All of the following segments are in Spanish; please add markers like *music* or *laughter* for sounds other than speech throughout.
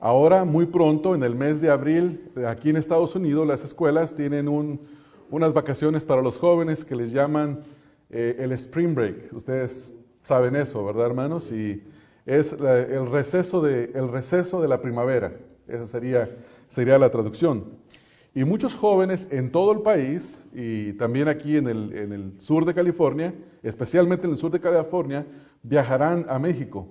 Ahora, muy pronto, en el mes de abril, aquí en Estados Unidos, las escuelas tienen unas vacaciones para los jóvenes que les llaman eh, el Spring Break. Ustedes saben eso, ¿verdad, hermanos? Y es el, receso de, la primavera. Esa sería, la traducción. Y muchos jóvenes en todo el país, y también aquí en el sur de California, especialmente en el sur de California, viajarán a México,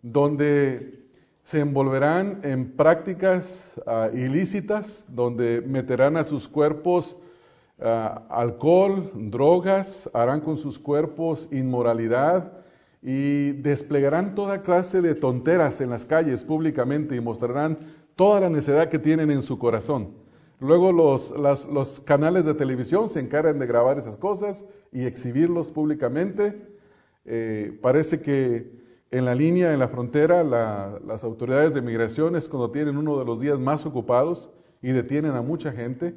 donde se envolverán en prácticas ah, ilícitas, donde meterán a sus cuerpos ah, alcohol, drogas, harán con sus cuerpos inmoralidad y desplegarán toda clase de tonteras en las calles públicamente y mostrarán toda la necedad que tienen en su corazón. Luego los, los canales de televisión se encargan de grabar esas cosas y exhibirlos públicamente. Eh, parece que en la línea, en la frontera, las autoridades de migración es cuando tienen uno de los días más ocupados y detienen a mucha gente,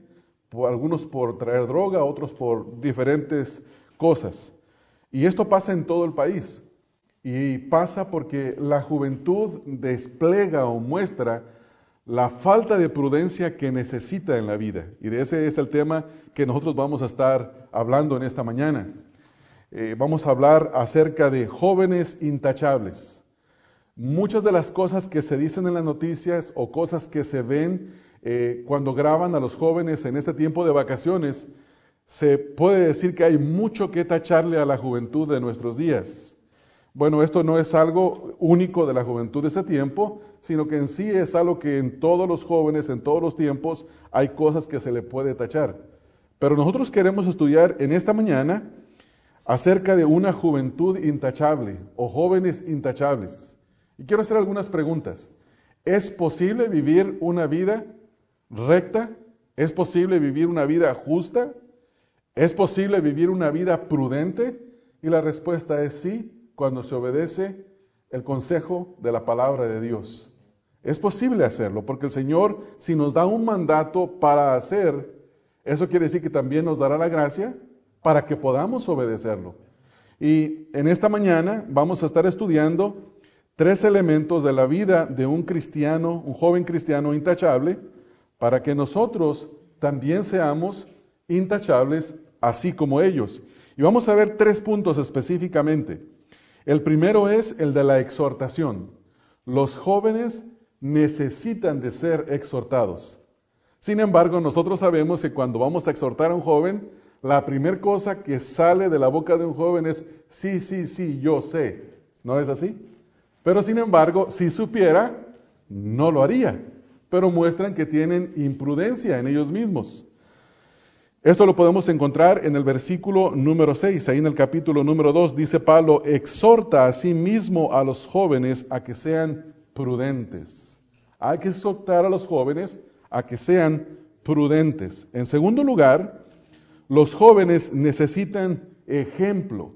algunos por traer droga, otros por diferentes cosas. Y esto pasa en todo el país. Y pasa porque la juventud despliega o muestra la falta de prudencia que necesita en la vida. Y de ese es el tema que nosotros vamos a estar hablando en esta mañana. Eh, vamos a hablar acerca de jóvenes intachables. Muchas de las cosas que se dicen en las noticias o cosas que se ven eh, cuando graban a los jóvenes en este tiempo de vacaciones, se puede decir que hay mucho que tacharle a la juventud de nuestros días. Bueno, esto no es algo único de la juventud de ese tiempo, sino que en sí es algo que en todos los jóvenes, en todos los tiempos, hay cosas que se le puede tachar. Pero nosotros queremos estudiar en esta mañana acerca de una juventud intachable o jóvenes intachables. Y quiero hacer algunas preguntas. ¿Es posible vivir una vida recta? ¿Es posible vivir una vida justa? ¿Es posible vivir una vida prudente? Y la respuesta es sí, cuando se obedece el consejo de la palabra de Dios. Es posible hacerlo, porque el Señor, si nos da un mandato para hacer, eso quiere decir que también nos dará la gracia para que podamos obedecerlo. Y en esta mañana vamos a estar estudiando tres elementos de la vida de un cristiano, un joven cristiano intachable, para que nosotros también seamos intachables así como ellos. Y vamos a ver tres puntos específicamente. El primero es el de la exhortación. Los jóvenes necesitan de ser exhortados. Sin embargo, nosotros sabemos que cuando vamos a exhortar a un joven, la primera cosa que sale de la boca de un joven es, sí, sí, sí, yo sé. ¿No es así? Pero sin embargo, si supiera, no lo haría. Pero muestran que tienen imprudencia en ellos mismos. Esto lo podemos encontrar en el versículo número 6, ahí en el capítulo número 2, dice Pablo, exhorta a sí mismo a los jóvenes a que sean prudentes. Hay que exhortar a los jóvenes a que sean prudentes. En segundo lugar, los jóvenes necesitan ejemplo,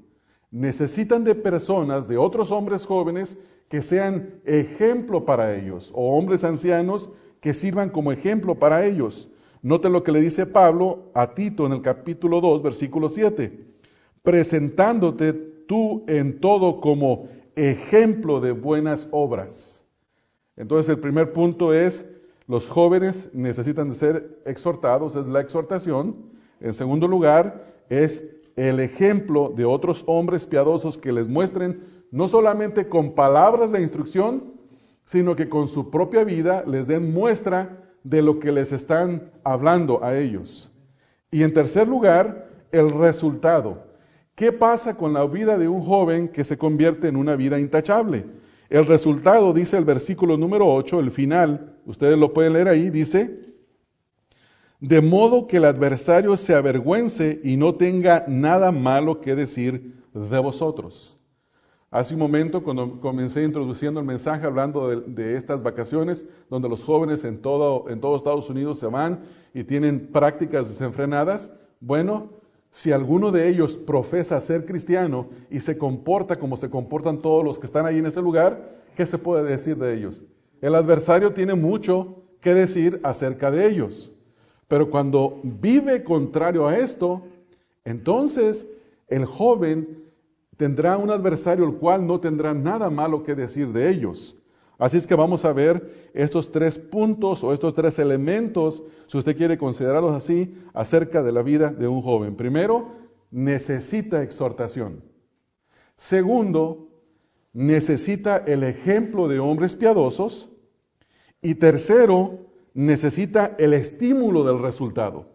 necesitan de personas, de otros hombres jóvenes que sean ejemplo para ellos, o hombres ancianos que sirvan como ejemplo para ellos. Noten lo que le dice Pablo a Tito en el capítulo 2, versículo 7, presentándote tú en todo como ejemplo de buenas obras. Entonces el primer punto es, los jóvenes necesitan ser exhortados, es la exhortación. En segundo lugar, es el ejemplo de otros hombres piadosos que les muestren no solamente con palabras la instrucción, sino que con su propia vida les den muestra de lo que les están hablando a ellos. Y en tercer lugar, el resultado. ¿Qué pasa con la vida de un joven que se convierte en una vida intachable? El resultado, dice el versículo número 8, el final, ustedes lo pueden leer ahí, dice, de modo que el adversario se avergüence y no tenga nada malo que decir de vosotros. Hace un momento, cuando comencé introduciendo el mensaje hablando de, estas vacaciones, donde los jóvenes en todo, en todo Estados Unidos se van y tienen prácticas desenfrenadas, bueno, si alguno de ellos profesa ser cristiano y se comporta como se comportan todos los que están ahí en ese lugar, ¿qué se puede decir de ellos? El adversario tiene mucho que decir acerca de ellos. Pero cuando vive contrario a esto, entonces el joven tendrá un adversario el cual no tendrá nada malo que decir de ellos. Así es que vamos a ver estos tres puntos o estos tres elementos, si usted quiere considerarlos así, acerca de la vida de un joven. Primero, necesita exhortación. Segundo, necesita el ejemplo de hombres piadosos. Y tercero, necesita el estímulo del resultado.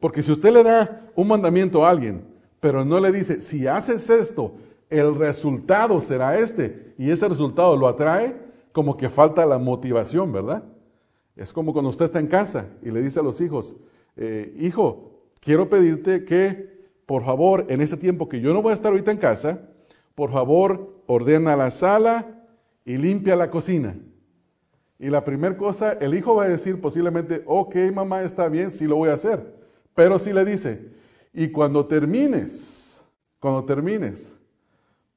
Porque si usted le da un mandamiento a alguien, pero no le dice, si haces esto, el resultado será este, y ese resultado lo atrae, como que falta la motivación, ¿verdad? Es como cuando usted está en casa y le dice a los hijos, eh, hijo, quiero pedirte que, por favor, en este tiempo que yo no voy a estar ahorita en casa, por favor, ordena la sala y limpia la cocina. Y la primera cosa, el hijo va a decir posiblemente, ok, mamá, está bien, sí lo voy a hacer. Pero si le dice, y cuando termines, cuando termines,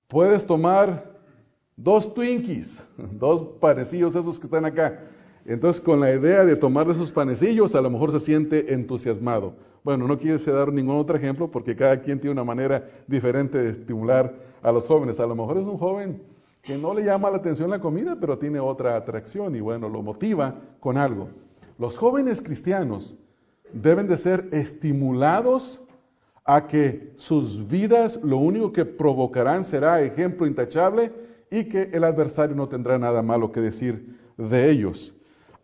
puedes tomar dos Twinkies, *laughs* dos panecillos esos que están acá. Entonces, con la idea de tomar de esos panecillos, a lo mejor se siente entusiasmado. Bueno, no quise dar ningún otro ejemplo porque cada quien tiene una manera diferente de estimular a los jóvenes. A lo mejor es un joven que no le llama la atención la comida, pero tiene otra atracción y bueno, lo motiva con algo. Los jóvenes cristianos deben de ser estimulados a que sus vidas lo único que provocarán será ejemplo intachable y que el adversario no tendrá nada malo que decir de ellos.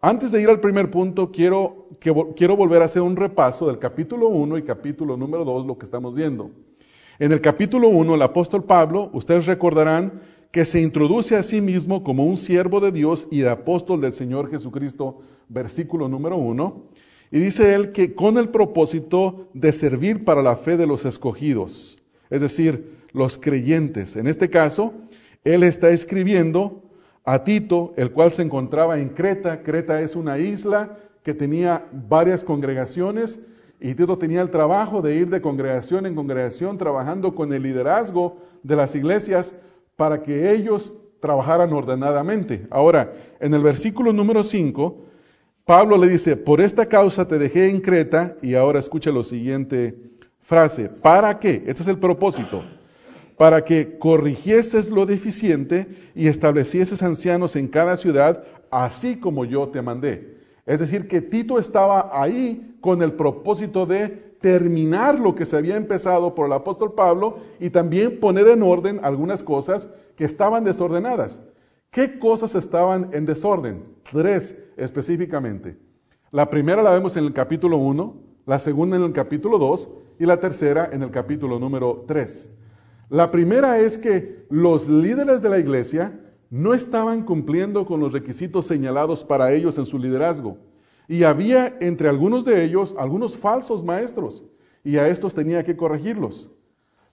Antes de ir al primer punto, quiero, quiero volver a hacer un repaso del capítulo 1 y capítulo número 2, lo que estamos viendo. En el capítulo 1, el apóstol Pablo, ustedes recordarán que se introduce a sí mismo como un siervo de Dios y de apóstol del Señor Jesucristo, versículo número 1. Y dice él que con el propósito de servir para la fe de los escogidos, es decir, los creyentes. En este caso, él está escribiendo a Tito, el cual se encontraba en Creta. Creta es una isla que tenía varias congregaciones y Tito tenía el trabajo de ir de congregación en congregación trabajando con el liderazgo de las iglesias para que ellos trabajaran ordenadamente. Ahora, en el versículo número 5, Pablo le dice, por esta causa te dejé en Creta, y ahora escucha la siguiente frase, ¿para qué? Este es el propósito, para que corrigieses lo deficiente y establecieses ancianos en cada ciudad, así como yo te mandé. Es decir, que Tito estaba ahí con el propósito de terminar lo que se había empezado por el apóstol Pablo y también poner en orden algunas cosas que estaban desordenadas. ¿Qué cosas estaban en desorden? Tres específicamente. La primera la vemos en el capítulo 1, la segunda en el capítulo 2 y la tercera en el capítulo número 3. La primera es que los líderes de la iglesia no estaban cumpliendo con los requisitos señalados para ellos en su liderazgo. Y había entre algunos de ellos algunos falsos maestros, y a estos tenía que corregirlos.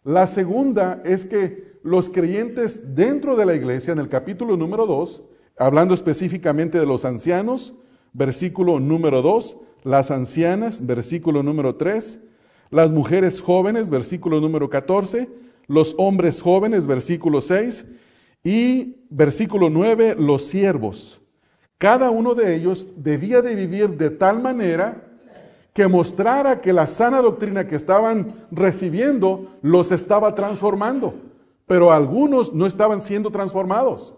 La segunda es que los creyentes dentro de la iglesia, en el capítulo número 2, hablando específicamente de los ancianos, versículo número 2, las ancianas, versículo número 3, las mujeres jóvenes, versículo número 14, los hombres jóvenes, versículo 6, y versículo 9, los siervos. Cada uno de ellos debía de vivir de tal manera que mostrara que la sana doctrina que estaban recibiendo los estaba transformando pero algunos no estaban siendo transformados.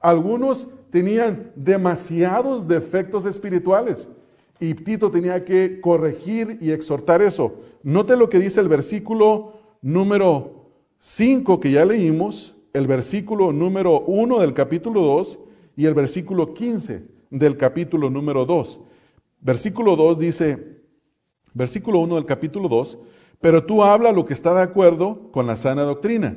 Algunos tenían demasiados defectos espirituales y Tito tenía que corregir y exhortar eso. Note lo que dice el versículo número 5 que ya leímos, el versículo número 1 del capítulo 2 y el versículo 15 del capítulo número 2. Versículo 2 dice, versículo 1 del capítulo 2, pero tú habla lo que está de acuerdo con la sana doctrina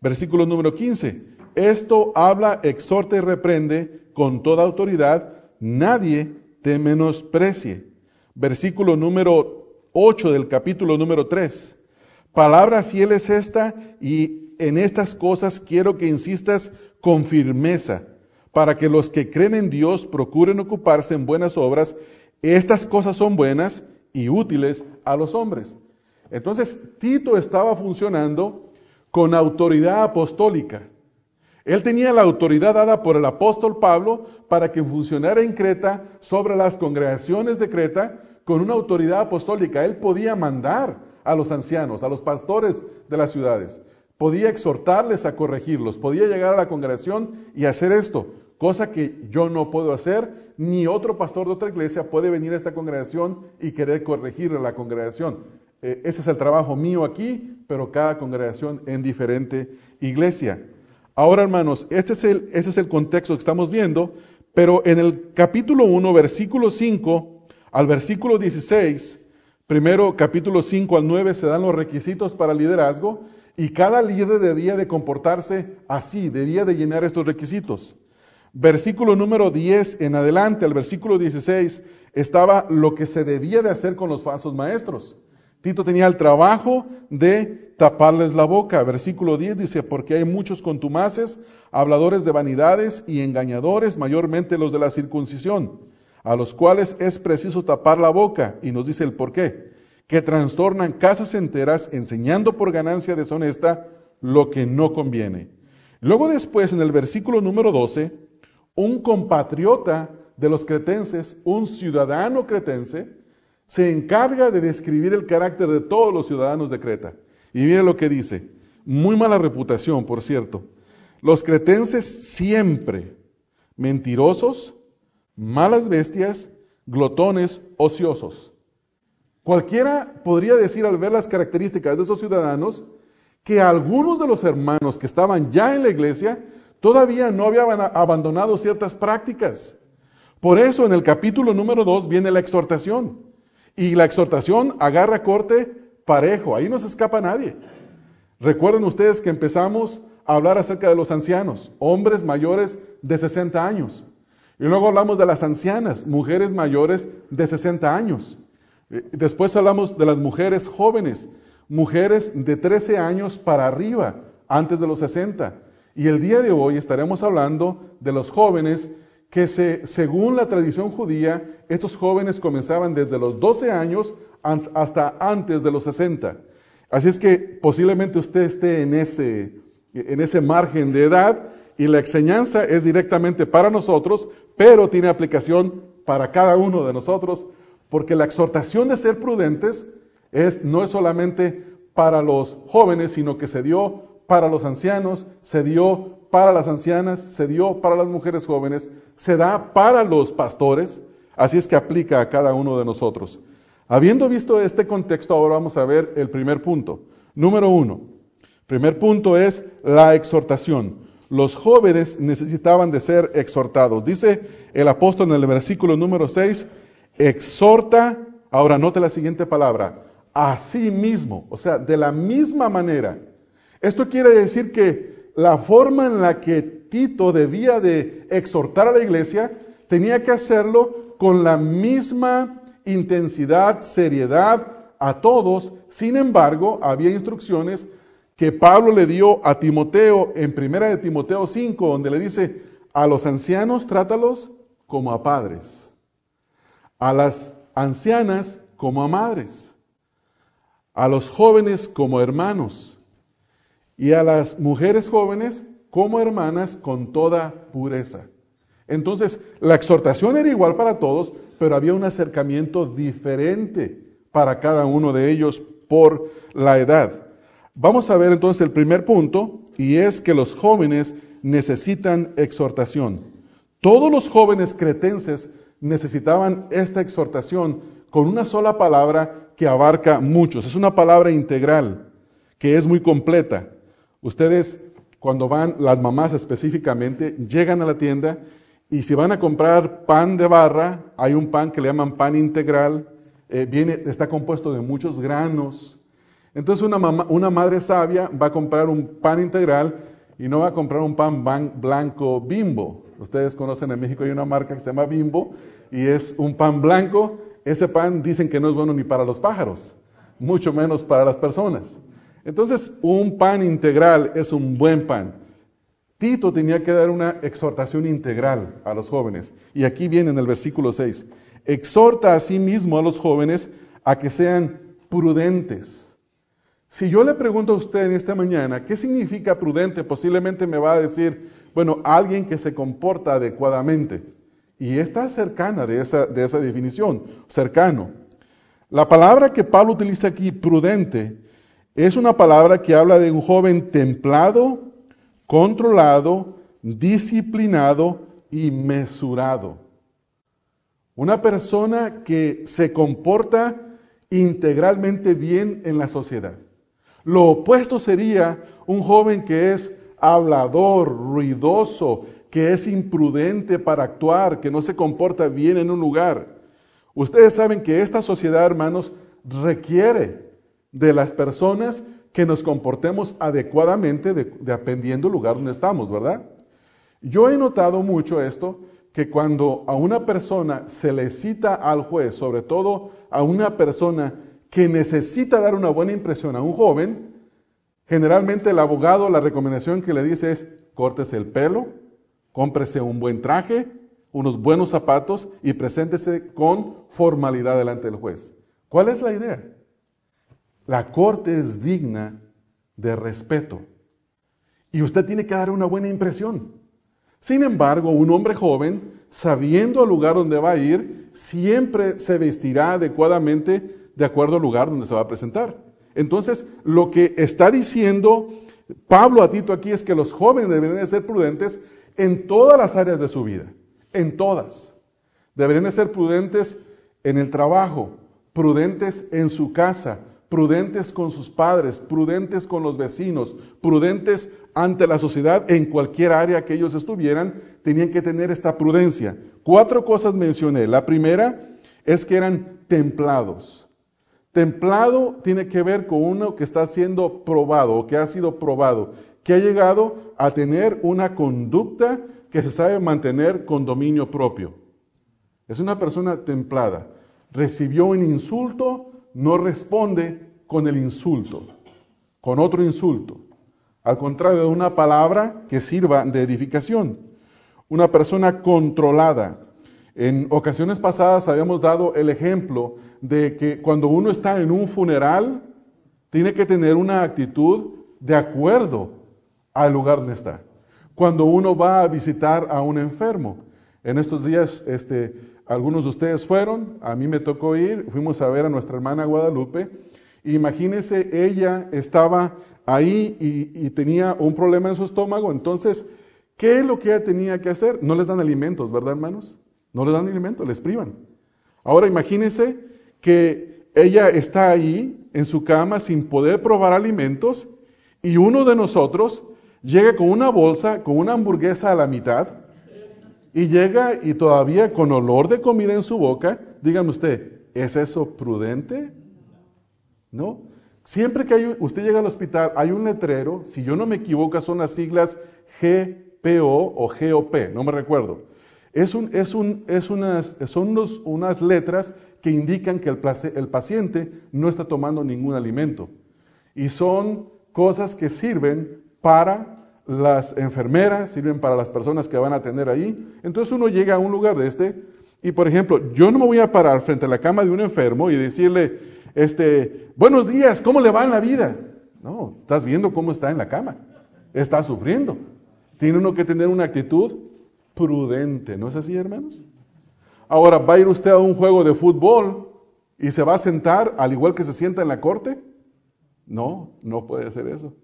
Versículo número 15. Esto habla, exhorta y reprende con toda autoridad. Nadie te menosprecie. Versículo número 8 del capítulo número 3. Palabra fiel es esta y en estas cosas quiero que insistas con firmeza para que los que creen en Dios procuren ocuparse en buenas obras. Estas cosas son buenas y útiles a los hombres. Entonces, Tito estaba funcionando con autoridad apostólica. Él tenía la autoridad dada por el apóstol Pablo para que funcionara en Creta sobre las congregaciones de Creta con una autoridad apostólica. Él podía mandar a los ancianos, a los pastores de las ciudades. Podía exhortarles a corregirlos, podía llegar a la congregación y hacer esto cosa que yo no puedo hacer, ni otro pastor de otra iglesia puede venir a esta congregación y querer corregir a la congregación. Eh, ese es el trabajo mío aquí, pero cada congregación en diferente iglesia. Ahora, hermanos, este es el, ese es el contexto que estamos viendo, pero en el capítulo 1, versículo 5 al versículo 16, primero capítulo 5 al 9 se dan los requisitos para liderazgo y cada líder debía de comportarse así, debía de llenar estos requisitos. Versículo número 10 en adelante, al versículo 16, estaba lo que se debía de hacer con los falsos maestros. Tito tenía el trabajo de taparles la boca. Versículo 10 dice, porque hay muchos contumaces, habladores de vanidades y engañadores, mayormente los de la circuncisión, a los cuales es preciso tapar la boca. Y nos dice el por qué. Que trastornan casas enteras enseñando por ganancia deshonesta lo que no conviene. Luego después, en el versículo número 12, un compatriota de los cretenses, un ciudadano cretense, se encarga de describir el carácter de todos los ciudadanos de Creta. Y mire lo que dice, muy mala reputación, por cierto. Los cretenses siempre mentirosos, malas bestias, glotones, ociosos. Cualquiera podría decir al ver las características de esos ciudadanos que algunos de los hermanos que estaban ya en la iglesia todavía no habían abandonado ciertas prácticas. Por eso en el capítulo número 2 viene la exhortación. Y la exhortación agarra corte parejo, ahí no se escapa nadie. Recuerden ustedes que empezamos a hablar acerca de los ancianos, hombres mayores de 60 años. Y luego hablamos de las ancianas, mujeres mayores de 60 años. Eh, después hablamos de las mujeres jóvenes, mujeres de 13 años para arriba, antes de los 60. Y el día de hoy estaremos hablando de los jóvenes que se, según la tradición judía, estos jóvenes comenzaban desde los 12 años hasta antes de los 60. Así es que posiblemente usted esté en ese, en ese margen de edad y la enseñanza es directamente para nosotros, pero tiene aplicación para cada uno de nosotros, porque la exhortación de ser prudentes es, no es solamente para los jóvenes, sino que se dio para los ancianos, se dio para las ancianas, se dio para las mujeres jóvenes, se da para los pastores, así es que aplica a cada uno de nosotros. Habiendo visto este contexto, ahora vamos a ver el primer punto. Número uno, primer punto es la exhortación. Los jóvenes necesitaban de ser exhortados. Dice el apóstol en el versículo número 6, exhorta, ahora note la siguiente palabra, a sí mismo, o sea, de la misma manera. Esto quiere decir que la forma en la que Tito debía de exhortar a la iglesia, tenía que hacerlo con la misma intensidad, seriedad a todos. Sin embargo, había instrucciones que Pablo le dio a Timoteo en primera de Timoteo 5, donde le dice, a los ancianos trátalos como a padres, a las ancianas como a madres, a los jóvenes como hermanos y a las mujeres jóvenes como hermanas con toda pureza. Entonces, la exhortación era igual para todos, pero había un acercamiento diferente para cada uno de ellos por la edad. Vamos a ver entonces el primer punto, y es que los jóvenes necesitan exhortación. Todos los jóvenes cretenses necesitaban esta exhortación con una sola palabra que abarca muchos. Es una palabra integral, que es muy completa. Ustedes, cuando van, las mamás específicamente, llegan a la tienda y si van a comprar pan de barra, hay un pan que le llaman pan integral, eh, viene, está compuesto de muchos granos. Entonces una, mamá, una madre sabia va a comprar un pan integral y no va a comprar un pan blanco bimbo. Ustedes conocen en México hay una marca que se llama bimbo y es un pan blanco. Ese pan dicen que no es bueno ni para los pájaros, mucho menos para las personas. Entonces, un pan integral es un buen pan. Tito tenía que dar una exhortación integral a los jóvenes. Y aquí viene en el versículo 6. Exhorta a sí mismo a los jóvenes a que sean prudentes. Si yo le pregunto a usted en esta mañana, ¿qué significa prudente? Posiblemente me va a decir, bueno, alguien que se comporta adecuadamente. Y está cercana de esa, de esa definición, cercano. La palabra que Pablo utiliza aquí, prudente, es una palabra que habla de un joven templado, controlado, disciplinado, y mesurado. Una persona que se comporta integralmente bien en la sociedad. Lo opuesto sería un joven que es hablador, ruidoso, que es imprudente para actuar, que no se comporta bien en un lugar. Ustedes saben que esta sociedad, hermanos, requiere de las personas que nos comportemos adecuadamente dependiendo del lugar donde estamos, ¿verdad? Yo he notado mucho esto, que cuando a una persona se le cita al juez, sobre todo a una persona que necesita dar una buena impresión a un joven, generalmente el abogado la recomendación que le dice es córtese el pelo, cómprese un buen traje, unos buenos zapatos y preséntese con formalidad delante del juez. ¿Cuál es la idea? La corte es digna de respeto y usted tiene que dar una buena impresión. Sin embargo, un hombre joven, sabiendo el lugar donde va a ir, siempre se vestirá adecuadamente de acuerdo al lugar donde se va a presentar. Entonces, lo que está diciendo Pablo a Tito aquí es que los jóvenes deberían de ser prudentes en todas las áreas de su vida, en todas. Deberían de ser prudentes en el trabajo, prudentes en su casa, prudentes con sus padres, prudentes con los vecinos, prudentes ante la sociedad en cualquier área que ellos estuvieran, tenían que tener esta prudencia. Cuatro cosas mencioné. La primera es que eran templados. Templado tiene que ver con uno que está siendo probado o que ha sido probado, que ha llegado a tener una conducta que se sabe mantener con dominio propio. Es una persona templada. Recibió un insulto, no responde con el insulto, con otro insulto. Al contrario de una palabra que sirva de edificación. Una persona controlada. En ocasiones pasadas habíamos dado el ejemplo de que cuando uno está en un funeral, tiene que tener una actitud de acuerdo al lugar donde está. Cuando uno va a visitar a un enfermo. En estos días, este, algunos de ustedes fueron, a mí me tocó ir, fuimos a ver a nuestra hermana Guadalupe. Imagínense, ella estaba ahí y, tenía un problema en su estómago, entonces, ¿qué es lo que ella tenía que hacer? No les dan alimentos, ¿verdad, hermanos? No les dan alimentos, les privan. Ahora imagínense que ella está ahí en su cama sin poder probar alimentos y uno de nosotros llega con una bolsa, con una hamburguesa a la mitad y llega y todavía con olor de comida en su boca, dígame usted, ¿es eso prudente? ¿No? Siempre que usted llega al hospital hay un letrero, si yo no me equivoco son las siglas GPO o GOP, no me recuerdo. Es un, es un, es unas, son unas letras que indican que el, el paciente no está tomando ningún alimento. Y son cosas que sirven para las enfermeras, sirven para las personas que van a atender ahí. Entonces uno llega a un lugar de este y, por ejemplo, yo no me voy a parar frente a la cama de un enfermo y decirle, este, buenos días, ¿cómo le va en la vida? No, estás viendo cómo está en la cama. Está sufriendo. Tiene uno que tener una actitud prudente, ¿no es así, hermanos? Ahora, ¿va a ir usted a un juego de fútbol y se va a sentar al igual que se sienta en la corte? No, no puede hacer eso.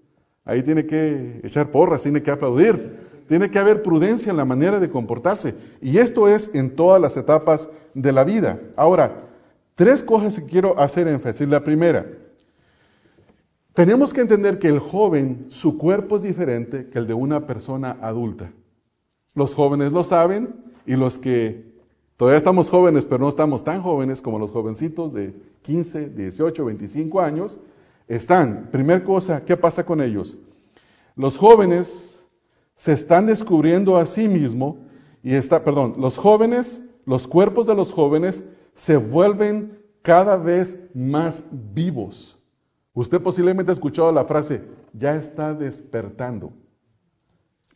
Ahí tiene que echar porras, tiene que aplaudir, tiene que haber prudencia en la manera de comportarse. Y esto es en todas las etapas de la vida. Ahora, tres cosas que quiero hacer énfasis. La primera, tenemos que entender que el joven, su cuerpo es diferente que el de una persona adulta. Los jóvenes lo saben y los que todavía estamos jóvenes, pero no estamos tan jóvenes como los jovencitos de 15, 18, 25 años, están, primer cosa, ¿qué pasa con ellos? Los jóvenes se están descubriendo a sí mismos y está, perdón, los jóvenes, los cuerpos de los jóvenes se vuelven cada vez más vivos. Usted posiblemente ha escuchado la frase, ya está despertando.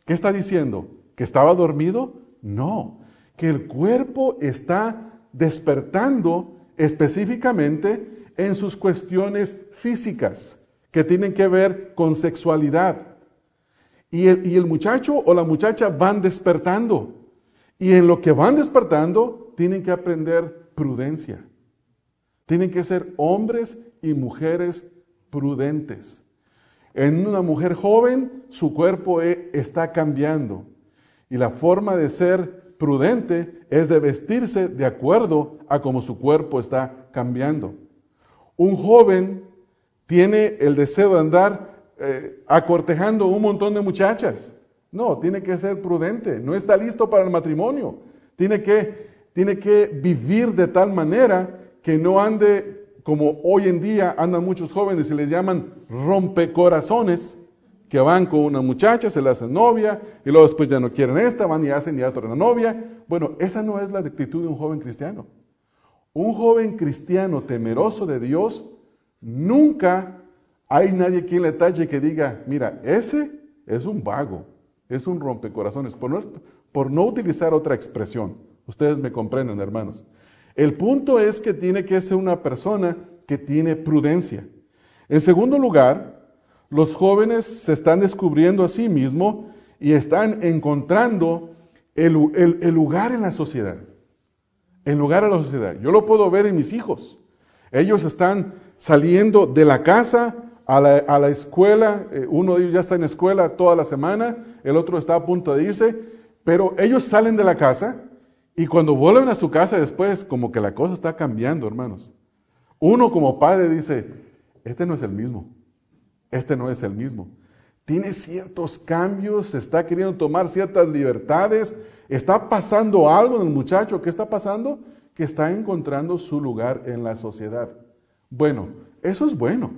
¿Qué está diciendo? ¿Que estaba dormido? No, que el cuerpo está despertando específicamente en sus cuestiones físicas que tienen que ver con sexualidad. Y el, y el muchacho o la muchacha van despertando. Y en lo que van despertando, tienen que aprender prudencia. Tienen que ser hombres y mujeres prudentes. En una mujer joven, su cuerpo e, está cambiando. Y la forma de ser prudente es de vestirse de acuerdo a cómo su cuerpo está cambiando. Un joven tiene el deseo de andar eh, acortejando un montón de muchachas. No, tiene que ser prudente, no está listo para el matrimonio. Tiene que, tiene que vivir de tal manera que no ande como hoy en día andan muchos jóvenes y les llaman rompecorazones, que van con una muchacha, se la hacen novia, y luego después ya no quieren esta, van y hacen y otra novia. Bueno, esa no es la actitud de un joven cristiano. Un joven cristiano temeroso de Dios, nunca hay nadie quien le talle que diga, mira, ese es un vago, es un rompecorazones, por no, por no utilizar otra expresión. Ustedes me comprenden, hermanos. El punto es que tiene que ser una persona que tiene prudencia. En segundo lugar, los jóvenes se están descubriendo a sí mismos y están encontrando el, lugar en la sociedad. El lugar en la sociedad. Yo lo puedo ver en mis hijos. Ellos están saliendo de la casa a la, escuela. Eh, uno de ellos ya está en escuela toda la semana, el otro está a punto de irse, pero ellos salen de la casa y cuando vuelven a su casa después, como que la cosa está cambiando, hermanos. Uno como padre dice, este no es el mismo, este no es el mismo. Tiene ciertos cambios, está queriendo tomar ciertas libertades, está pasando algo en el muchacho, ¿qué está pasando? Que está encontrando su lugar en la sociedad. Bueno, eso es bueno,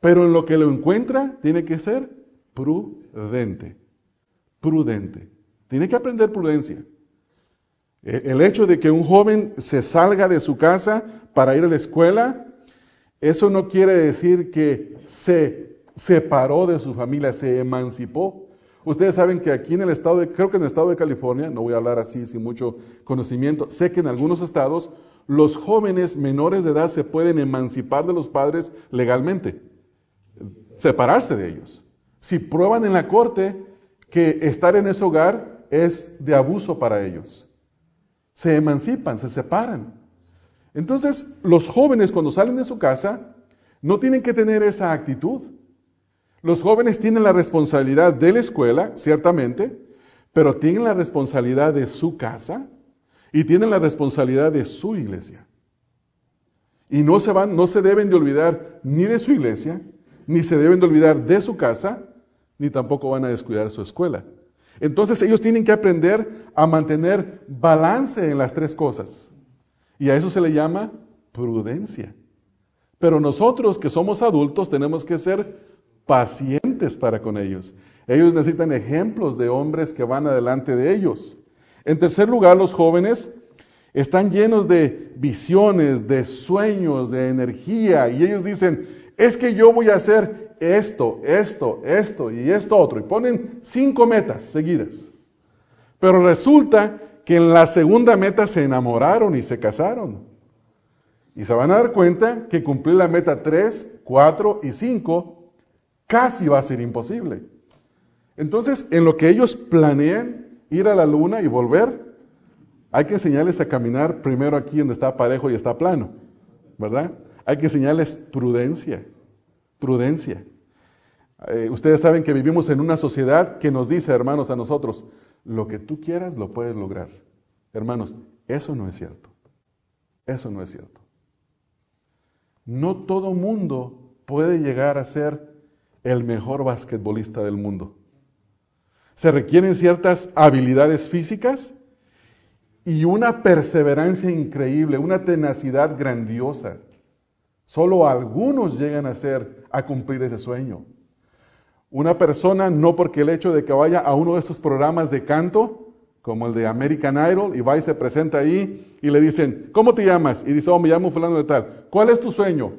pero en lo que lo encuentra tiene que ser prudente, prudente. Tiene que aprender prudencia. Eh, el hecho de que un joven se salga de su casa para ir a la escuela, eso no quiere decir que se separó de su familia, se emancipó. Ustedes saben que aquí en el estado de, creo que en el estado de California, no voy a hablar así sin mucho conocimiento, sé que en algunos estados los jóvenes menores de edad se pueden emancipar de los padres legalmente, separarse de ellos. Si prueban en la corte que estar en ese hogar es de abuso para ellos se emancipan, se separan. Entonces, los jóvenes cuando salen de su casa no tienen que tener esa actitud. Los jóvenes tienen la responsabilidad de la escuela, ciertamente, pero tienen la responsabilidad de su casa y tienen la responsabilidad de su iglesia. Y no se van, no se deben de olvidar ni de su iglesia, ni se deben de olvidar de su casa, ni tampoco van a descuidar su escuela. Entonces ellos tienen que aprender a mantener balance en las tres cosas. Y a eso se le llama prudencia. Pero nosotros que somos adultos tenemos que ser pacientes para con ellos. Ellos necesitan ejemplos de hombres que van adelante de ellos. En tercer lugar, los jóvenes están llenos de visiones, de sueños, de energía. Y ellos dicen, es que yo voy a hacer esto, esto, esto y esto otro. Y ponen cinco metas seguidas. Pero resulta que en la segunda meta se enamoraron y se casaron. Y se van a dar cuenta que cumplir la meta 3, 4 y 5 casi va a ser imposible. Entonces, en lo que ellos planean ir a la luna y volver, hay que enseñarles a caminar primero aquí donde está parejo y está plano, ¿verdad? Hay que enseñarles prudencia prudencia. Eh, ustedes saben que vivimos en una sociedad que nos dice, hermanos, a nosotros, lo que tú quieras lo puedes lograr. Hermanos, eso no es cierto. Eso no es cierto. No todo mundo puede llegar a ser el mejor basquetbolista del mundo. Se requieren ciertas habilidades físicas y una perseverancia increíble, una tenacidad grandiosa. Solo algunos llegan a ser, a cumplir ese sueño. Una persona, no porque el hecho de que vaya a uno de estos programas de canto, como el de American Idol, y va y se presenta ahí y le dicen, ¿cómo te llamas? Y dice, oh, me llamo fulano de tal. ¿Cuál es tu sueño?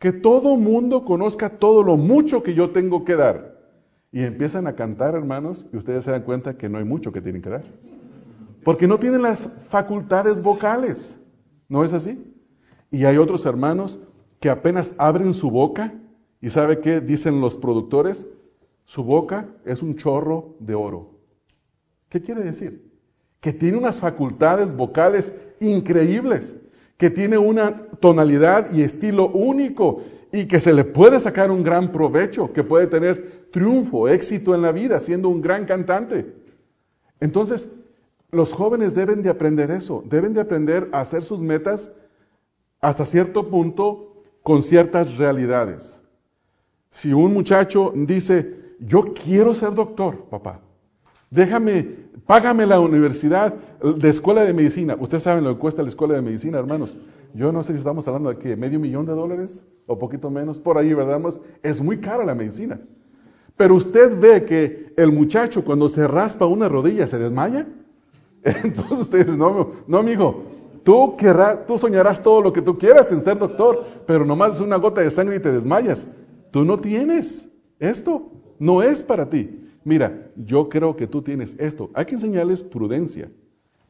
Que todo mundo conozca todo lo mucho que yo tengo que dar. Y empiezan a cantar, hermanos, y ustedes se dan cuenta que no hay mucho que tienen que dar. Porque no tienen las facultades vocales. ¿No es así? Y hay otros hermanos que apenas abren su boca, y ¿sabe qué dicen los productores? Su boca es un chorro de oro. ¿Qué quiere decir? Que tiene unas facultades vocales increíbles, que tiene una tonalidad y estilo único y que se le puede sacar un gran provecho, que puede tener triunfo, éxito en la vida, siendo un gran cantante. Entonces, los jóvenes deben de aprender eso, deben de aprender a hacer sus metas hasta cierto punto con ciertas realidades. Si un muchacho dice, yo quiero ser doctor, papá, déjame, págame la universidad de escuela de medicina. Ustedes saben lo que cuesta la escuela de medicina, hermanos. Yo no sé si estamos hablando de qué, medio millón de dólares o poquito menos, por ahí, ¿verdad, hermanos? Es muy cara la medicina. Pero usted ve que el muchacho cuando se raspa una rodilla se desmaya. *laughs* Entonces usted dice, no, no, amigo, tú, querrás, tú soñarás todo lo que tú quieras en ser doctor, pero nomás es una gota de sangre y te desmayas. Tú no tienes esto, no es para ti. Mira, yo creo que tú tienes esto. Hay que enseñarles prudencia,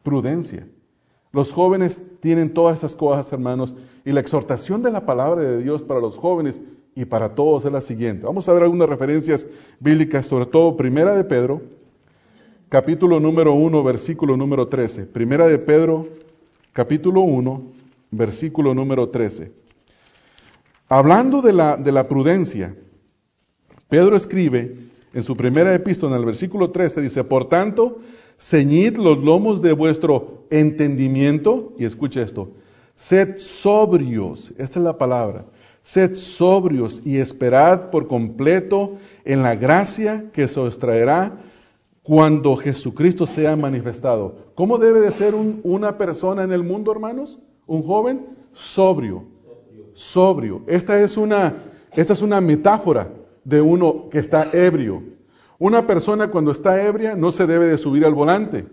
prudencia. Los jóvenes tienen todas estas cosas, hermanos, y la exhortación de la palabra de Dios para los jóvenes y para todos es la siguiente. Vamos a ver algunas referencias bíblicas, sobre todo Primera de Pedro, capítulo número 1, versículo número 13. Primera de Pedro, capítulo 1, versículo número 13. Hablando de la, de la prudencia, Pedro escribe en su primera epístola, en el versículo 13, dice, por tanto, ceñid los lomos de vuestro entendimiento, y escucha esto, sed sobrios, esta es la palabra, sed sobrios y esperad por completo en la gracia que se os traerá cuando Jesucristo sea manifestado. ¿Cómo debe de ser una persona en el mundo, hermanos? Un joven sobrio, sobrio. Esta es una, esta es una metáfora de uno que está ebrio. Una persona cuando está ebria no se debe de subir al volante.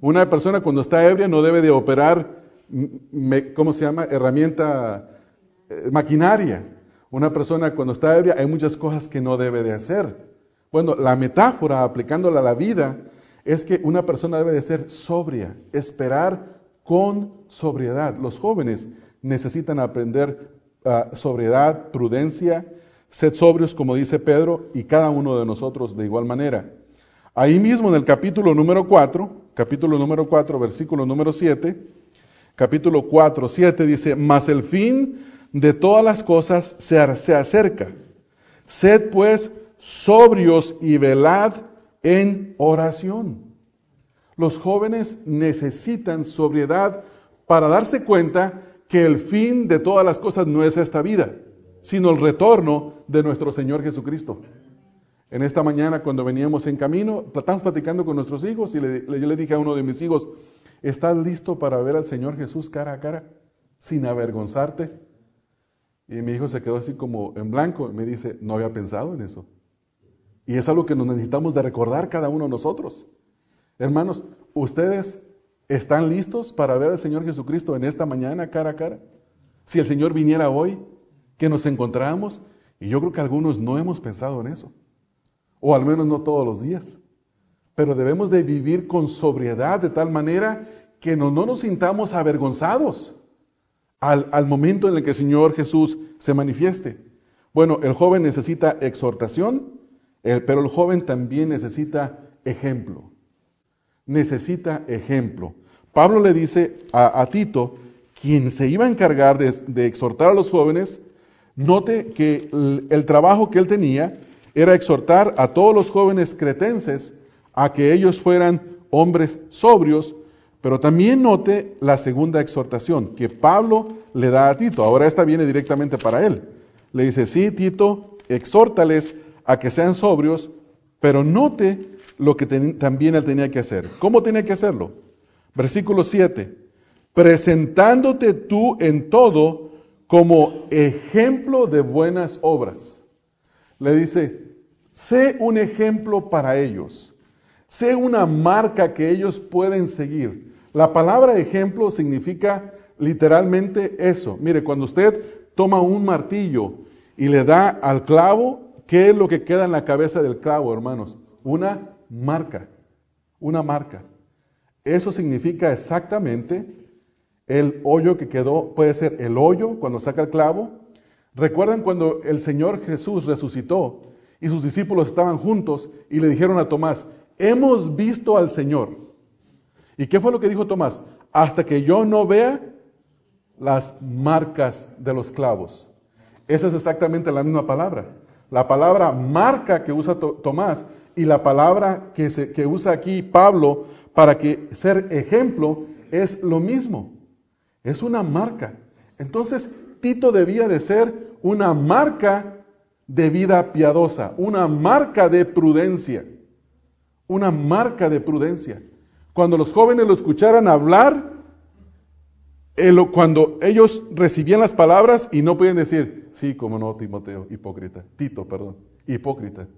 Una persona cuando está ebria no debe de operar, ¿cómo se llama? Herramienta, eh, maquinaria. Una persona cuando está ebria hay muchas cosas que no debe de hacer. Bueno, la metáfora aplicándola a la vida es que una persona debe de ser sobria, esperar con sobriedad. Los jóvenes necesitan aprender ah, sobriedad, prudencia, sed sobrios, como dice Pedro, y cada uno de nosotros de igual manera. Ahí mismo en el capítulo número 4, capítulo número 4, versículo número 7, capítulo 4, 7 dice, mas el fin de todas las cosas se, se acerca. Sed pues sobrios y velad en oración. Los jóvenes necesitan sobriedad para darse cuenta que el fin de todas las cosas no es esta vida, sino el retorno de nuestro Señor Jesucristo. En esta mañana cuando veníamos en camino, estamos platicando con nuestros hijos y le, yo le dije a uno de mis hijos, ¿estás listo para ver al Señor Jesús cara a cara, sin avergonzarte? Y mi hijo se quedó así como en blanco y me dice, no había pensado en eso. Y es algo que nos necesitamos de recordar cada uno de nosotros. Hermanos, ¿ustedes están listos para ver al Señor Jesucristo en esta mañana cara a cara? Si el Señor viniera hoy, que nos encontramos, y yo creo que algunos no hemos pensado en eso, o al menos no todos los días, pero debemos de vivir con sobriedad de tal manera que no, no nos sintamos avergonzados al, al momento en el que el Señor Jesús se manifieste. Bueno, el joven necesita exhortación, pero el joven también necesita ejemplo. Necesita ejemplo. Pablo le dice a, Tito, quien se iba a encargar de, exhortar a los jóvenes, note que el, trabajo que él tenía era exhortar a todos los jóvenes cretenses a que ellos fueran hombres sobrios, pero también note la segunda exhortación que Pablo le da a Tito. Ahora esta viene directamente para él. Le dice, sí, Tito, exhórtales a que sean sobrios, pero note lo que también él tenía que hacer. ¿Cómo tenía que hacerlo? Versículo 7. Presentándote tú en todo como ejemplo de buenas obras. Le dice, sé un ejemplo para ellos. Sé una marca que ellos pueden seguir. La palabra ejemplo significa literalmente eso. Mire, cuando usted toma un martillo y le da al clavo, ¿Qué es lo que queda en la cabeza del clavo, hermanos? Una marca, una marca. Eso significa exactamente el hoyo que quedó, puede ser el hoyo cuando saca el clavo. ¿Recuerdan cuando el Señor Jesús resucitó y sus discípulos estaban juntos y le dijeron a Tomás, hemos visto al Señor? ¿Y qué fue lo que dijo Tomás? Hasta que yo no vea las marcas de los clavos. Esa es exactamente la misma palabra. La palabra marca que usa Tomás y la palabra que, se, que usa aquí Pablo para que ser ejemplo es lo mismo. Es una marca. Entonces, Tito debía de ser una marca de vida piadosa, una marca de prudencia, una marca de prudencia. Cuando los jóvenes lo escucharan hablar, cuando ellos recibían las palabras y no podían decir, sí, como no, Timoteo, hipócrita, Tito, perdón, hipócrita.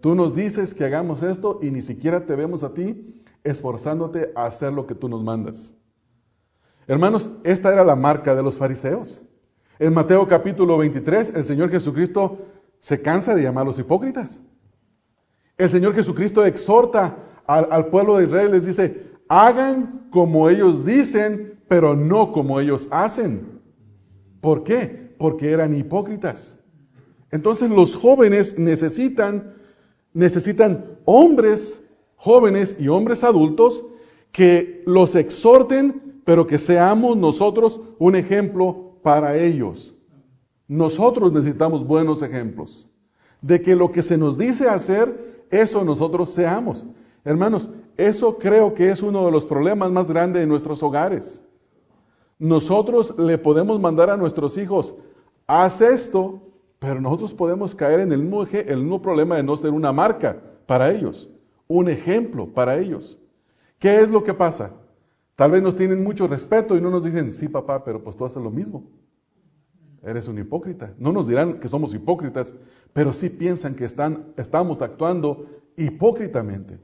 Tú nos dices que hagamos esto y ni siquiera te vemos a ti esforzándote a hacer lo que tú nos mandas. Hermanos, esta era la marca de los fariseos. En Mateo capítulo 23, el Señor Jesucristo se cansa de llamarlos hipócritas. El Señor Jesucristo exhorta al, al pueblo de Israel, les dice, hagan como ellos dicen, pero no como ellos hacen. ¿Por qué? Porque eran hipócritas. Entonces los jóvenes necesitan necesitan hombres jóvenes y hombres adultos que los exhorten, pero que seamos nosotros un ejemplo para ellos. Nosotros necesitamos buenos ejemplos de que lo que se nos dice hacer, eso nosotros seamos. Hermanos, eso creo que es uno de los problemas más grandes de nuestros hogares. Nosotros le podemos mandar a nuestros hijos, haz esto, pero nosotros podemos caer en el mismo, el mismo problema de no ser una marca para ellos, un ejemplo para ellos. ¿Qué es lo que pasa? Tal vez nos tienen mucho respeto y no nos dicen, sí papá, pero pues tú haces lo mismo. Eres un hipócrita. No nos dirán que somos hipócritas, pero sí piensan que están, estamos actuando hipócritamente.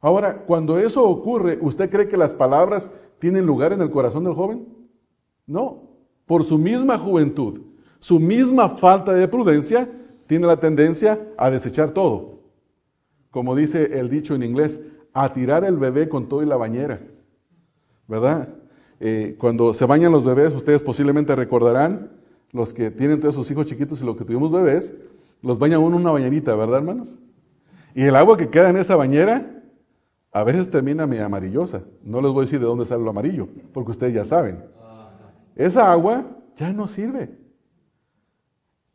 Ahora, cuando eso ocurre, ¿usted cree que las palabras tienen lugar en el corazón del joven? No, por su misma juventud su misma falta de prudencia tiene la tendencia a desechar todo. Como dice el dicho en inglés, a tirar el bebé con todo y la bañera. ¿Verdad? Eh, cuando se bañan los bebés, ustedes posiblemente recordarán, los que tienen todos sus hijos chiquitos y los que tuvimos bebés, los bañan uno en una bañerita, ¿verdad, hermanos? Y el agua que queda en esa bañera a veces termina medio amarillosa. No les voy a decir de dónde sale lo amarillo, porque ustedes ya saben. Esa agua ya no sirve.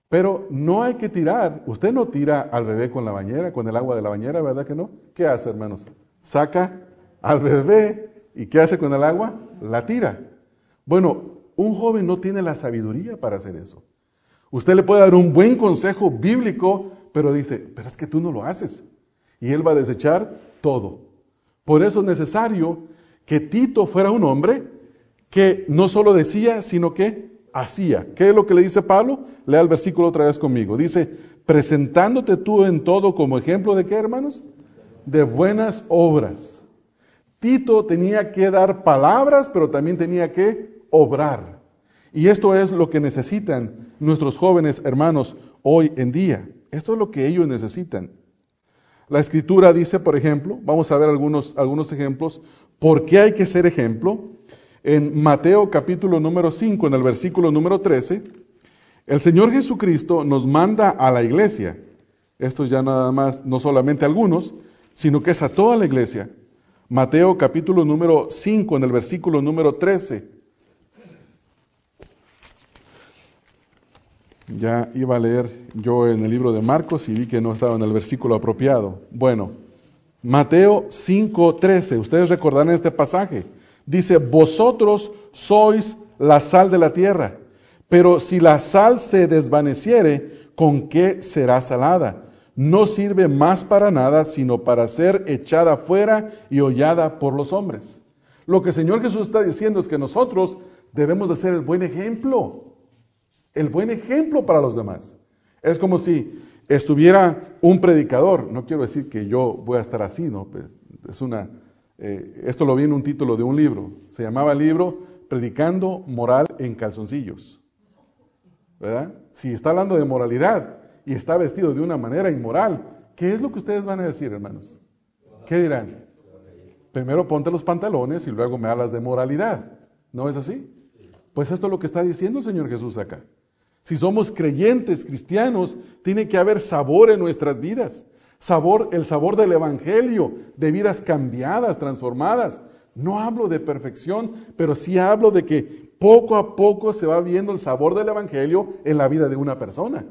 Pero no hay que tirar. Usted no tira al bebé con la bañera, con el agua de la bañera, ¿verdad que no? ¿Qué hace, hermanos? Saca al bebé y ¿qué hace con el agua? La tira. Bueno, un joven no tiene la sabiduría para hacer eso. Usted le puede dar un buen consejo bíblico, pero dice, pero es que tú no lo haces. Y él va a desechar todo. Por eso es necesario que Tito fuera un hombre que no solo decía, sino que hacía. ¿Qué es lo que le dice Pablo? Lea el versículo otra vez conmigo. Dice, presentándote tú en todo como ejemplo de qué, hermanos? De buenas obras. Tito tenía que dar palabras, pero también tenía que obrar. Y esto es lo que necesitan nuestros jóvenes hermanos hoy en día. Esto es lo que ellos necesitan. La escritura dice, por ejemplo, vamos a ver algunos, algunos ejemplos, ¿por qué hay que ser ejemplo? En Mateo capítulo número 5, en el versículo número 13, el Señor Jesucristo nos manda a la iglesia, esto ya nada más, no solamente a algunos, sino que es a toda la iglesia. Mateo capítulo número 5, en el versículo número 13. Ya iba a leer yo en el libro de Marcos y vi que no estaba en el versículo apropiado. Bueno, Mateo 5, 13. Ustedes recordarán este pasaje. Dice, vosotros sois la sal de la tierra, pero si la sal se desvaneciere, ¿con qué será salada? No sirve más para nada, sino para ser echada fuera y hollada por los hombres. Lo que el Señor Jesús está diciendo es que nosotros debemos de ser el buen ejemplo, el buen ejemplo para los demás. Es como si estuviera un predicador, no quiero decir que yo voy a estar así, no, pues, es una, eh, esto lo vi en un título de un libro. Se llamaba el libro Predicando Moral en Calzoncillos. ¿Verdad? Si está hablando de moralidad y está vestido de una manera inmoral, ¿qué es lo que ustedes van a decir, hermanos? ¿Qué dirán? Primero ponte los pantalones y luego me hablas de moralidad. ¿No es así? Pues esto es lo que está diciendo el Señor Jesús acá. Si somos creyentes cristianos, tiene que haber sabor en nuestras vidas sabor, el sabor del Evangelio, de vidas cambiadas, transformadas. No hablo de perfección, pero sí hablo de que poco a poco se va viendo el sabor del Evangelio en la vida de una persona.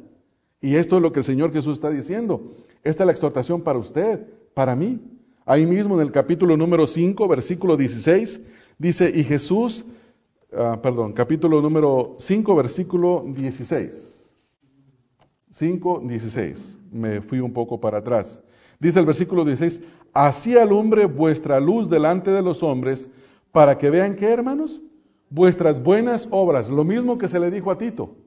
Y esto es lo que el Señor Jesús está diciendo. Esta es la exhortación para usted, para mí. Ahí mismo en el capítulo número 5, versículo 16, dice, y Jesús, ah, perdón, capítulo número 5, versículo 16. 5, 16. Me fui un poco para atrás. Dice el versículo 16, así alumbre vuestra luz delante de los hombres, para que vean que, hermanos, vuestras buenas obras, lo mismo que se le dijo a Tito.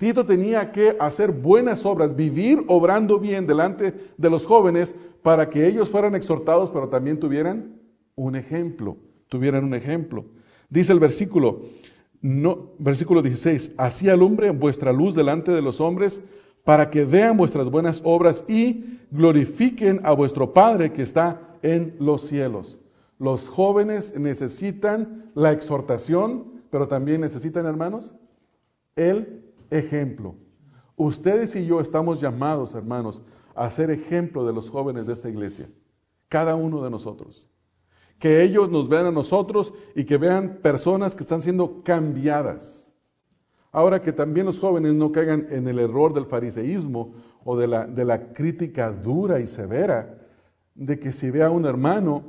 Tito tenía que hacer buenas obras, vivir obrando bien delante de los jóvenes para que ellos fueran exhortados, pero también tuvieran un ejemplo, tuvieran un ejemplo. Dice el versículo, no, versículo 16, así alumbre vuestra luz delante de los hombres para que vean vuestras buenas obras y glorifiquen a vuestro Padre que está en los cielos. Los jóvenes necesitan la exhortación, pero también necesitan, hermanos, el ejemplo. Ustedes y yo estamos llamados, hermanos, a ser ejemplo de los jóvenes de esta iglesia. Cada uno de nosotros. Que ellos nos vean a nosotros y que vean personas que están siendo cambiadas Ahora que también los jóvenes no caigan en el error del fariseísmo o de la, de la crítica dura y severa, de que si ve a un hermano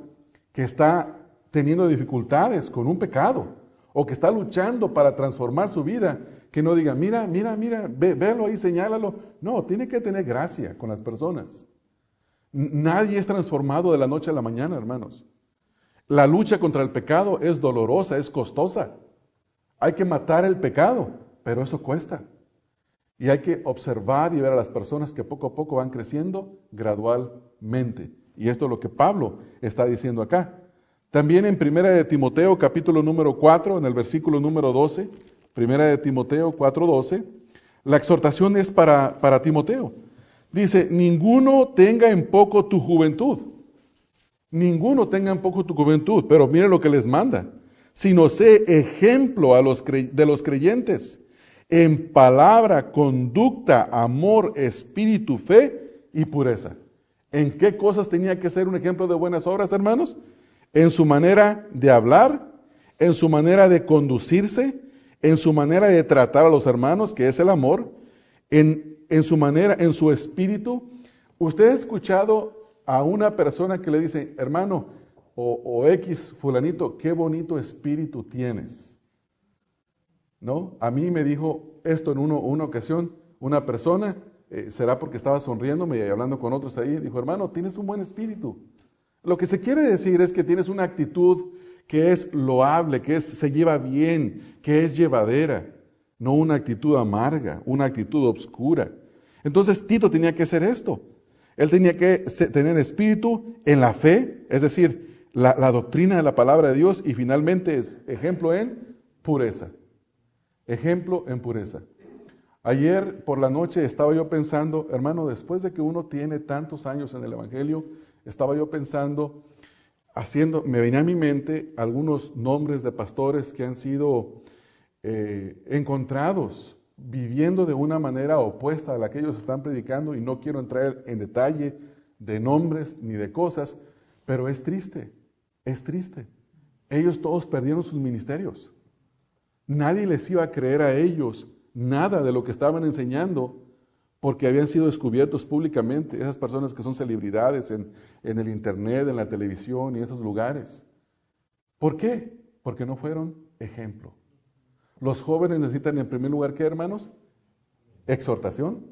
que está teniendo dificultades con un pecado o que está luchando para transformar su vida, que no diga, mira, mira, mira, ve, velo ahí, señálalo. No, tiene que tener gracia con las personas. Nadie es transformado de la noche a la mañana, hermanos. La lucha contra el pecado es dolorosa, es costosa. Hay que matar el pecado pero eso cuesta. Y hay que observar y ver a las personas que poco a poco van creciendo gradualmente. Y esto es lo que Pablo está diciendo acá. También en Primera de Timoteo, capítulo número 4, en el versículo número 12, Primera de Timoteo 4, 12, la exhortación es para, para Timoteo. Dice, ninguno tenga en poco tu juventud. Ninguno tenga en poco tu juventud, pero mire lo que les manda. Sino sé ejemplo a los de los creyentes en palabra, conducta, amor, espíritu, fe y pureza. ¿En qué cosas tenía que ser un ejemplo de buenas obras, hermanos? En su manera de hablar, en su manera de conducirse, en su manera de tratar a los hermanos, que es el amor, en, en su manera, en su espíritu. ¿Usted ha escuchado a una persona que le dice, hermano, o, o X fulanito, qué bonito espíritu tienes? ¿no? A mí me dijo esto en una ocasión una persona, eh, será porque estaba sonriéndome y hablando con otros ahí, dijo, hermano, tienes un buen espíritu. Lo que se quiere decir es que tienes una actitud que es loable, que es, se lleva bien, que es llevadera, no una actitud amarga, una actitud obscura. Entonces Tito tenía que hacer esto. Él tenía que tener espíritu en la fe, es decir, la, la doctrina de la palabra de Dios y finalmente, ejemplo en pureza. Ejemplo en pureza. Ayer por la noche estaba yo pensando, hermano, después de que uno tiene tantos años en el Evangelio, estaba yo pensando, haciendo, me venía a mi mente algunos nombres de pastores que han sido eh, encontrados viviendo de una manera opuesta a la que ellos están predicando y no quiero entrar en detalle de nombres ni de cosas, pero es triste, es triste. Ellos todos perdieron sus ministerios. Nadie les iba a creer a ellos nada de lo que estaban enseñando porque habían sido descubiertos públicamente, esas personas que son celebridades en, el Internet, en la televisión y esos lugares. ¿Por qué? Porque no fueron ejemplo. Los jóvenes necesitan en primer lugar, ¿qué hermanos? Exhortación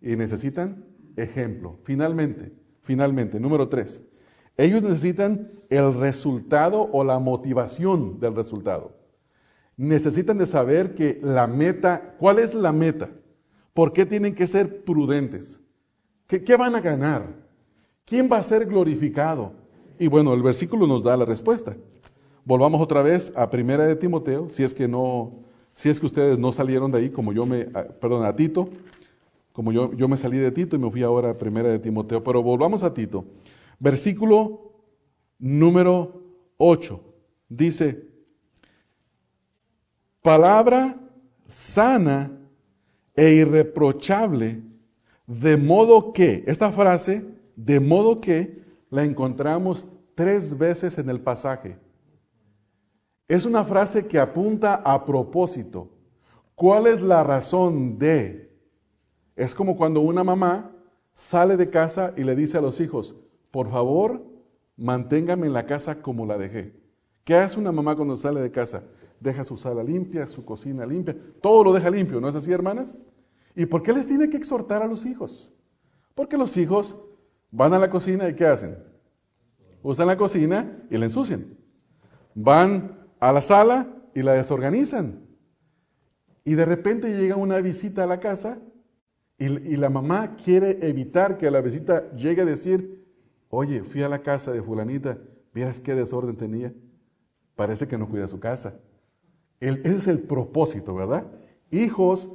y necesitan ejemplo. Finalmente, finalmente, número tres, ellos necesitan el resultado o la motivación del resultado necesitan de saber que la meta, ¿cuál es la meta? ¿Por qué tienen que ser prudentes? ¿Qué, van a ganar? ¿Quién va a ser glorificado? Y bueno, el versículo nos da la respuesta. Volvamos otra vez a Primera de Timoteo, si es que no, si es que ustedes no salieron de ahí, como yo me, perdón, a Tito, como yo, yo me salí de Tito y me fui ahora a Primera de Timoteo, pero volvamos a Tito. Versículo número 8. Dice, palabra sana e irreprochable, de modo que, esta frase, de modo que, la encontramos tres veces en el pasaje. Es una frase que apunta a propósito. ¿Cuál es la razón de? Es como cuando una mamá sale de casa y le dice a los hijos, por favor, manténgame en la casa como la dejé. ¿Qué hace una mamá cuando sale de casa? Deja su sala limpia, su cocina limpia, todo lo deja limpio, ¿no es así, hermanas? ¿Y por qué les tiene que exhortar a los hijos? Porque los hijos van a la cocina y ¿qué hacen? Usan la cocina y la ensucian. Van a la sala y la desorganizan. Y de repente llega una visita a la casa y, y la mamá quiere evitar que la visita llegue a decir, oye, fui a la casa de fulanita, vieras qué desorden tenía. Parece que no cuida su casa. Ese es el propósito, ¿verdad? Hijos,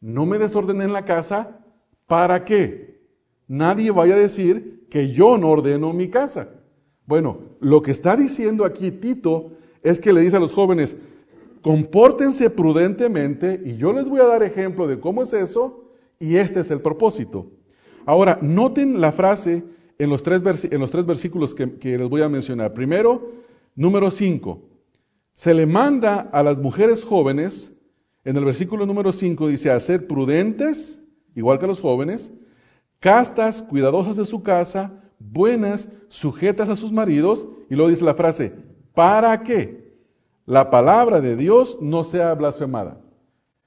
no me desordenen la casa, ¿para qué? Nadie vaya a decir que yo no ordeno mi casa. Bueno, lo que está diciendo aquí Tito es que le dice a los jóvenes, compórtense prudentemente y yo les voy a dar ejemplo de cómo es eso y este es el propósito. Ahora, noten la frase en los tres, en los tres versículos que, que les voy a mencionar. Primero, número 5. Se le manda a las mujeres jóvenes, en el versículo número 5 dice, a ser prudentes, igual que los jóvenes, castas, cuidadosas de su casa, buenas, sujetas a sus maridos, y luego dice la frase, ¿para qué? La palabra de Dios no sea blasfemada.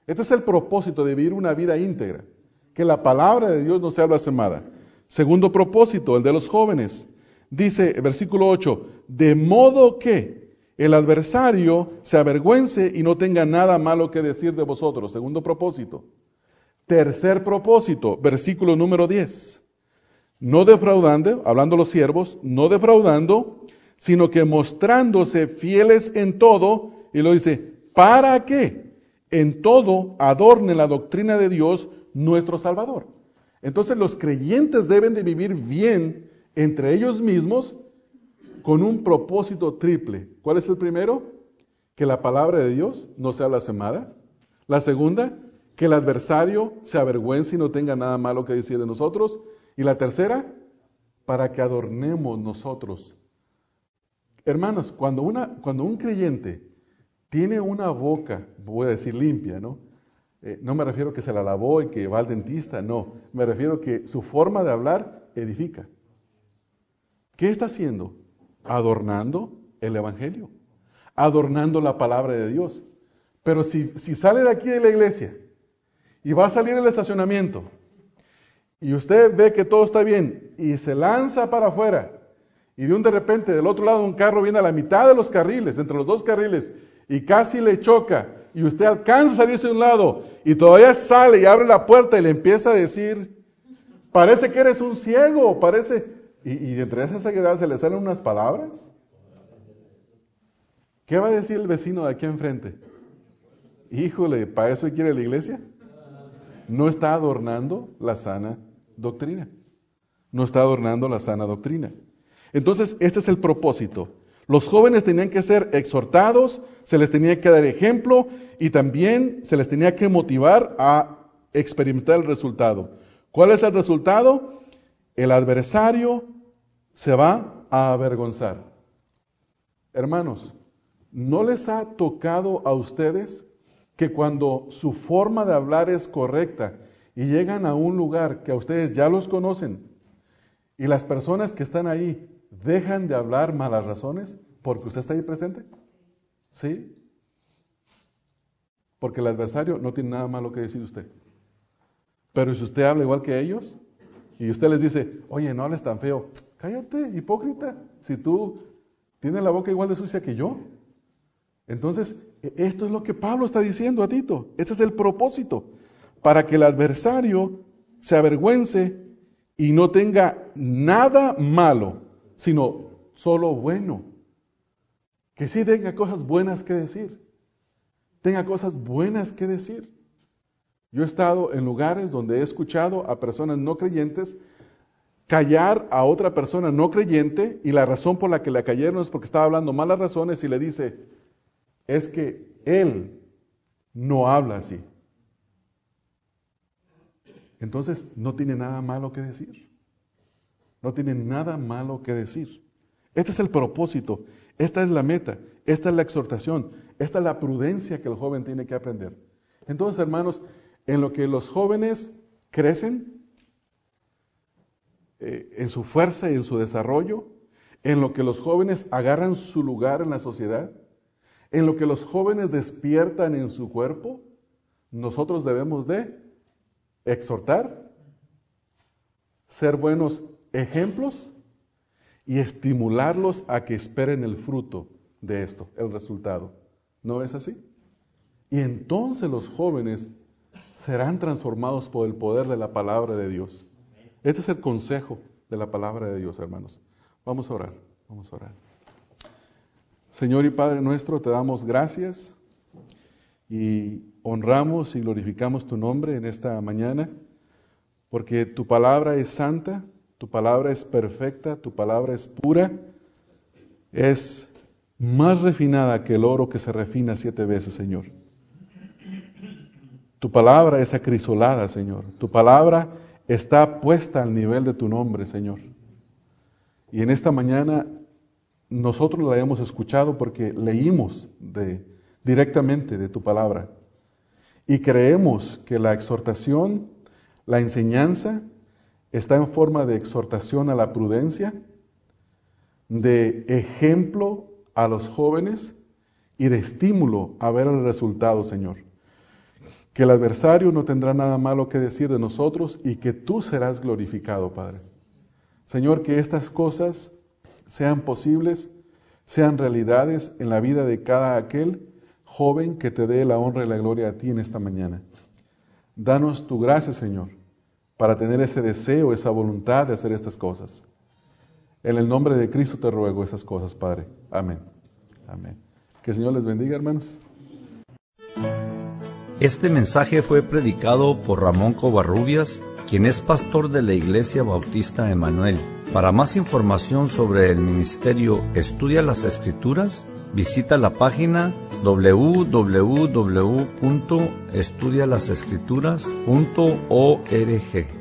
Este es el propósito de vivir una vida íntegra, que la palabra de Dios no sea blasfemada. Segundo propósito, el de los jóvenes. Dice, versículo 8, de modo que el adversario se avergüence y no tenga nada malo que decir de vosotros. Segundo propósito. Tercer propósito, versículo número 10. No defraudando, hablando los siervos, no defraudando, sino que mostrándose fieles en todo, y lo dice, ¿para qué? En todo adorne la doctrina de Dios, nuestro Salvador. Entonces los creyentes deben de vivir bien entre ellos mismos con un propósito triple. ¿Cuál es el primero? Que la palabra de Dios no sea blasfemada. La segunda, que el adversario se avergüence y no tenga nada malo que decir de nosotros. Y la tercera, para que adornemos nosotros. Hermanos, cuando, una, cuando un creyente tiene una boca, voy a decir limpia, ¿no? Eh, no me refiero que se la lavó y que va al dentista, no. Me refiero que su forma de hablar edifica. ¿Qué está haciendo? Adornando el Evangelio, adornando la palabra de Dios. Pero si, si sale de aquí de la iglesia y va a salir del estacionamiento y usted ve que todo está bien y se lanza para afuera y de un de repente del otro lado un carro viene a la mitad de los carriles, entre los dos carriles, y casi le choca y usted alcanza a salirse de un lado y todavía sale y abre la puerta y le empieza a decir, parece que eres un ciego, parece... Y, entre esa ceguedad se le salen unas palabras. ¿Qué va a decir el vecino de aquí enfrente? Híjole, ¿para eso quiere la iglesia? No está adornando la sana doctrina. No está adornando la sana doctrina. Entonces, este es el propósito. Los jóvenes tenían que ser exhortados, se les tenía que dar ejemplo y también se les tenía que motivar a experimentar el resultado. ¿Cuál es el resultado? El adversario se va a avergonzar. Hermanos, ¿no les ha tocado a ustedes que cuando su forma de hablar es correcta y llegan a un lugar que a ustedes ya los conocen y las personas que están ahí dejan de hablar malas razones porque usted está ahí presente? ¿Sí? Porque el adversario no tiene nada malo que decir de usted. Pero si usted habla igual que ellos y usted les dice, oye, no hables tan feo, cállate, hipócrita, si tú tienes la boca igual de sucia que yo. Entonces, e, esto es lo que Pablo está diciendo a Tito. Este es el propósito, para que el adversario se avergüence y no tenga nada malo sino solo bueno. Que sí tenga cosas buenas que decir. Tenga cosas buenas que decir. Yo he estado en lugares donde he escuchado a personas no creyentes callar a otra persona no creyente y la razón por la que la cayeron es porque estaba hablando malas razones y le dice, es que él no habla así. Entonces no tiene nada malo que decir. No tiene nada malo que decir. Este es el propósito, esta es la meta, esta es la exhortación, esta es la prudencia que el joven tiene que aprender. Entonces, hermanos, en lo que los jóvenes crecen, eh, en su fuerza y en su desarrollo, en lo que los jóvenes agarran su lugar en la sociedad, en lo que los jóvenes despiertan en su cuerpo, nosotros debemos de exhortar, ser buenos ejemplos y estimularlos a que esperen el fruto de esto, el resultado. ¿No es así? Y entonces los jóvenes serán transformados por el poder de la palabra de Dios. Este es el consejo de la palabra de Dios, hermanos. Vamos a orar, vamos a orar. Señor y Padre nuestro, te damos gracias y honramos y glorificamos tu nombre en esta mañana, porque tu palabra es santa, tu palabra es perfecta, tu palabra es pura, es más refinada que el oro que se refina siete veces, Señor. Tu palabra es acrisolada, Señor. Tu palabra está puesta al nivel de tu nombre, Señor. Y en esta mañana nosotros la hemos escuchado porque leímos de, directamente de tu palabra. Y creemos que la exhortación, la enseñanza, está en forma de exhortación a la prudencia, de ejemplo a los jóvenes y de estímulo a ver el resultado, Señor. Que el adversario no tendrá nada malo que decir de nosotros y que tú serás glorificado, Padre. Señor, que estas cosas sean posibles, sean realidades en la vida de cada aquel joven que te dé la honra y la gloria a ti en esta mañana. Danos tu gracia, Señor, para tener ese deseo, esa voluntad de hacer estas cosas. En el nombre de Cristo te ruego esas cosas, Padre. Amén. Amén. Que el Señor les bendiga, hermanos. Este mensaje fue predicado por Ramón Covarrubias, quien es pastor de la Iglesia Bautista Emanuel. Para más información sobre el ministerio Estudia las Escrituras, visita la página www.estudialasescrituras.org.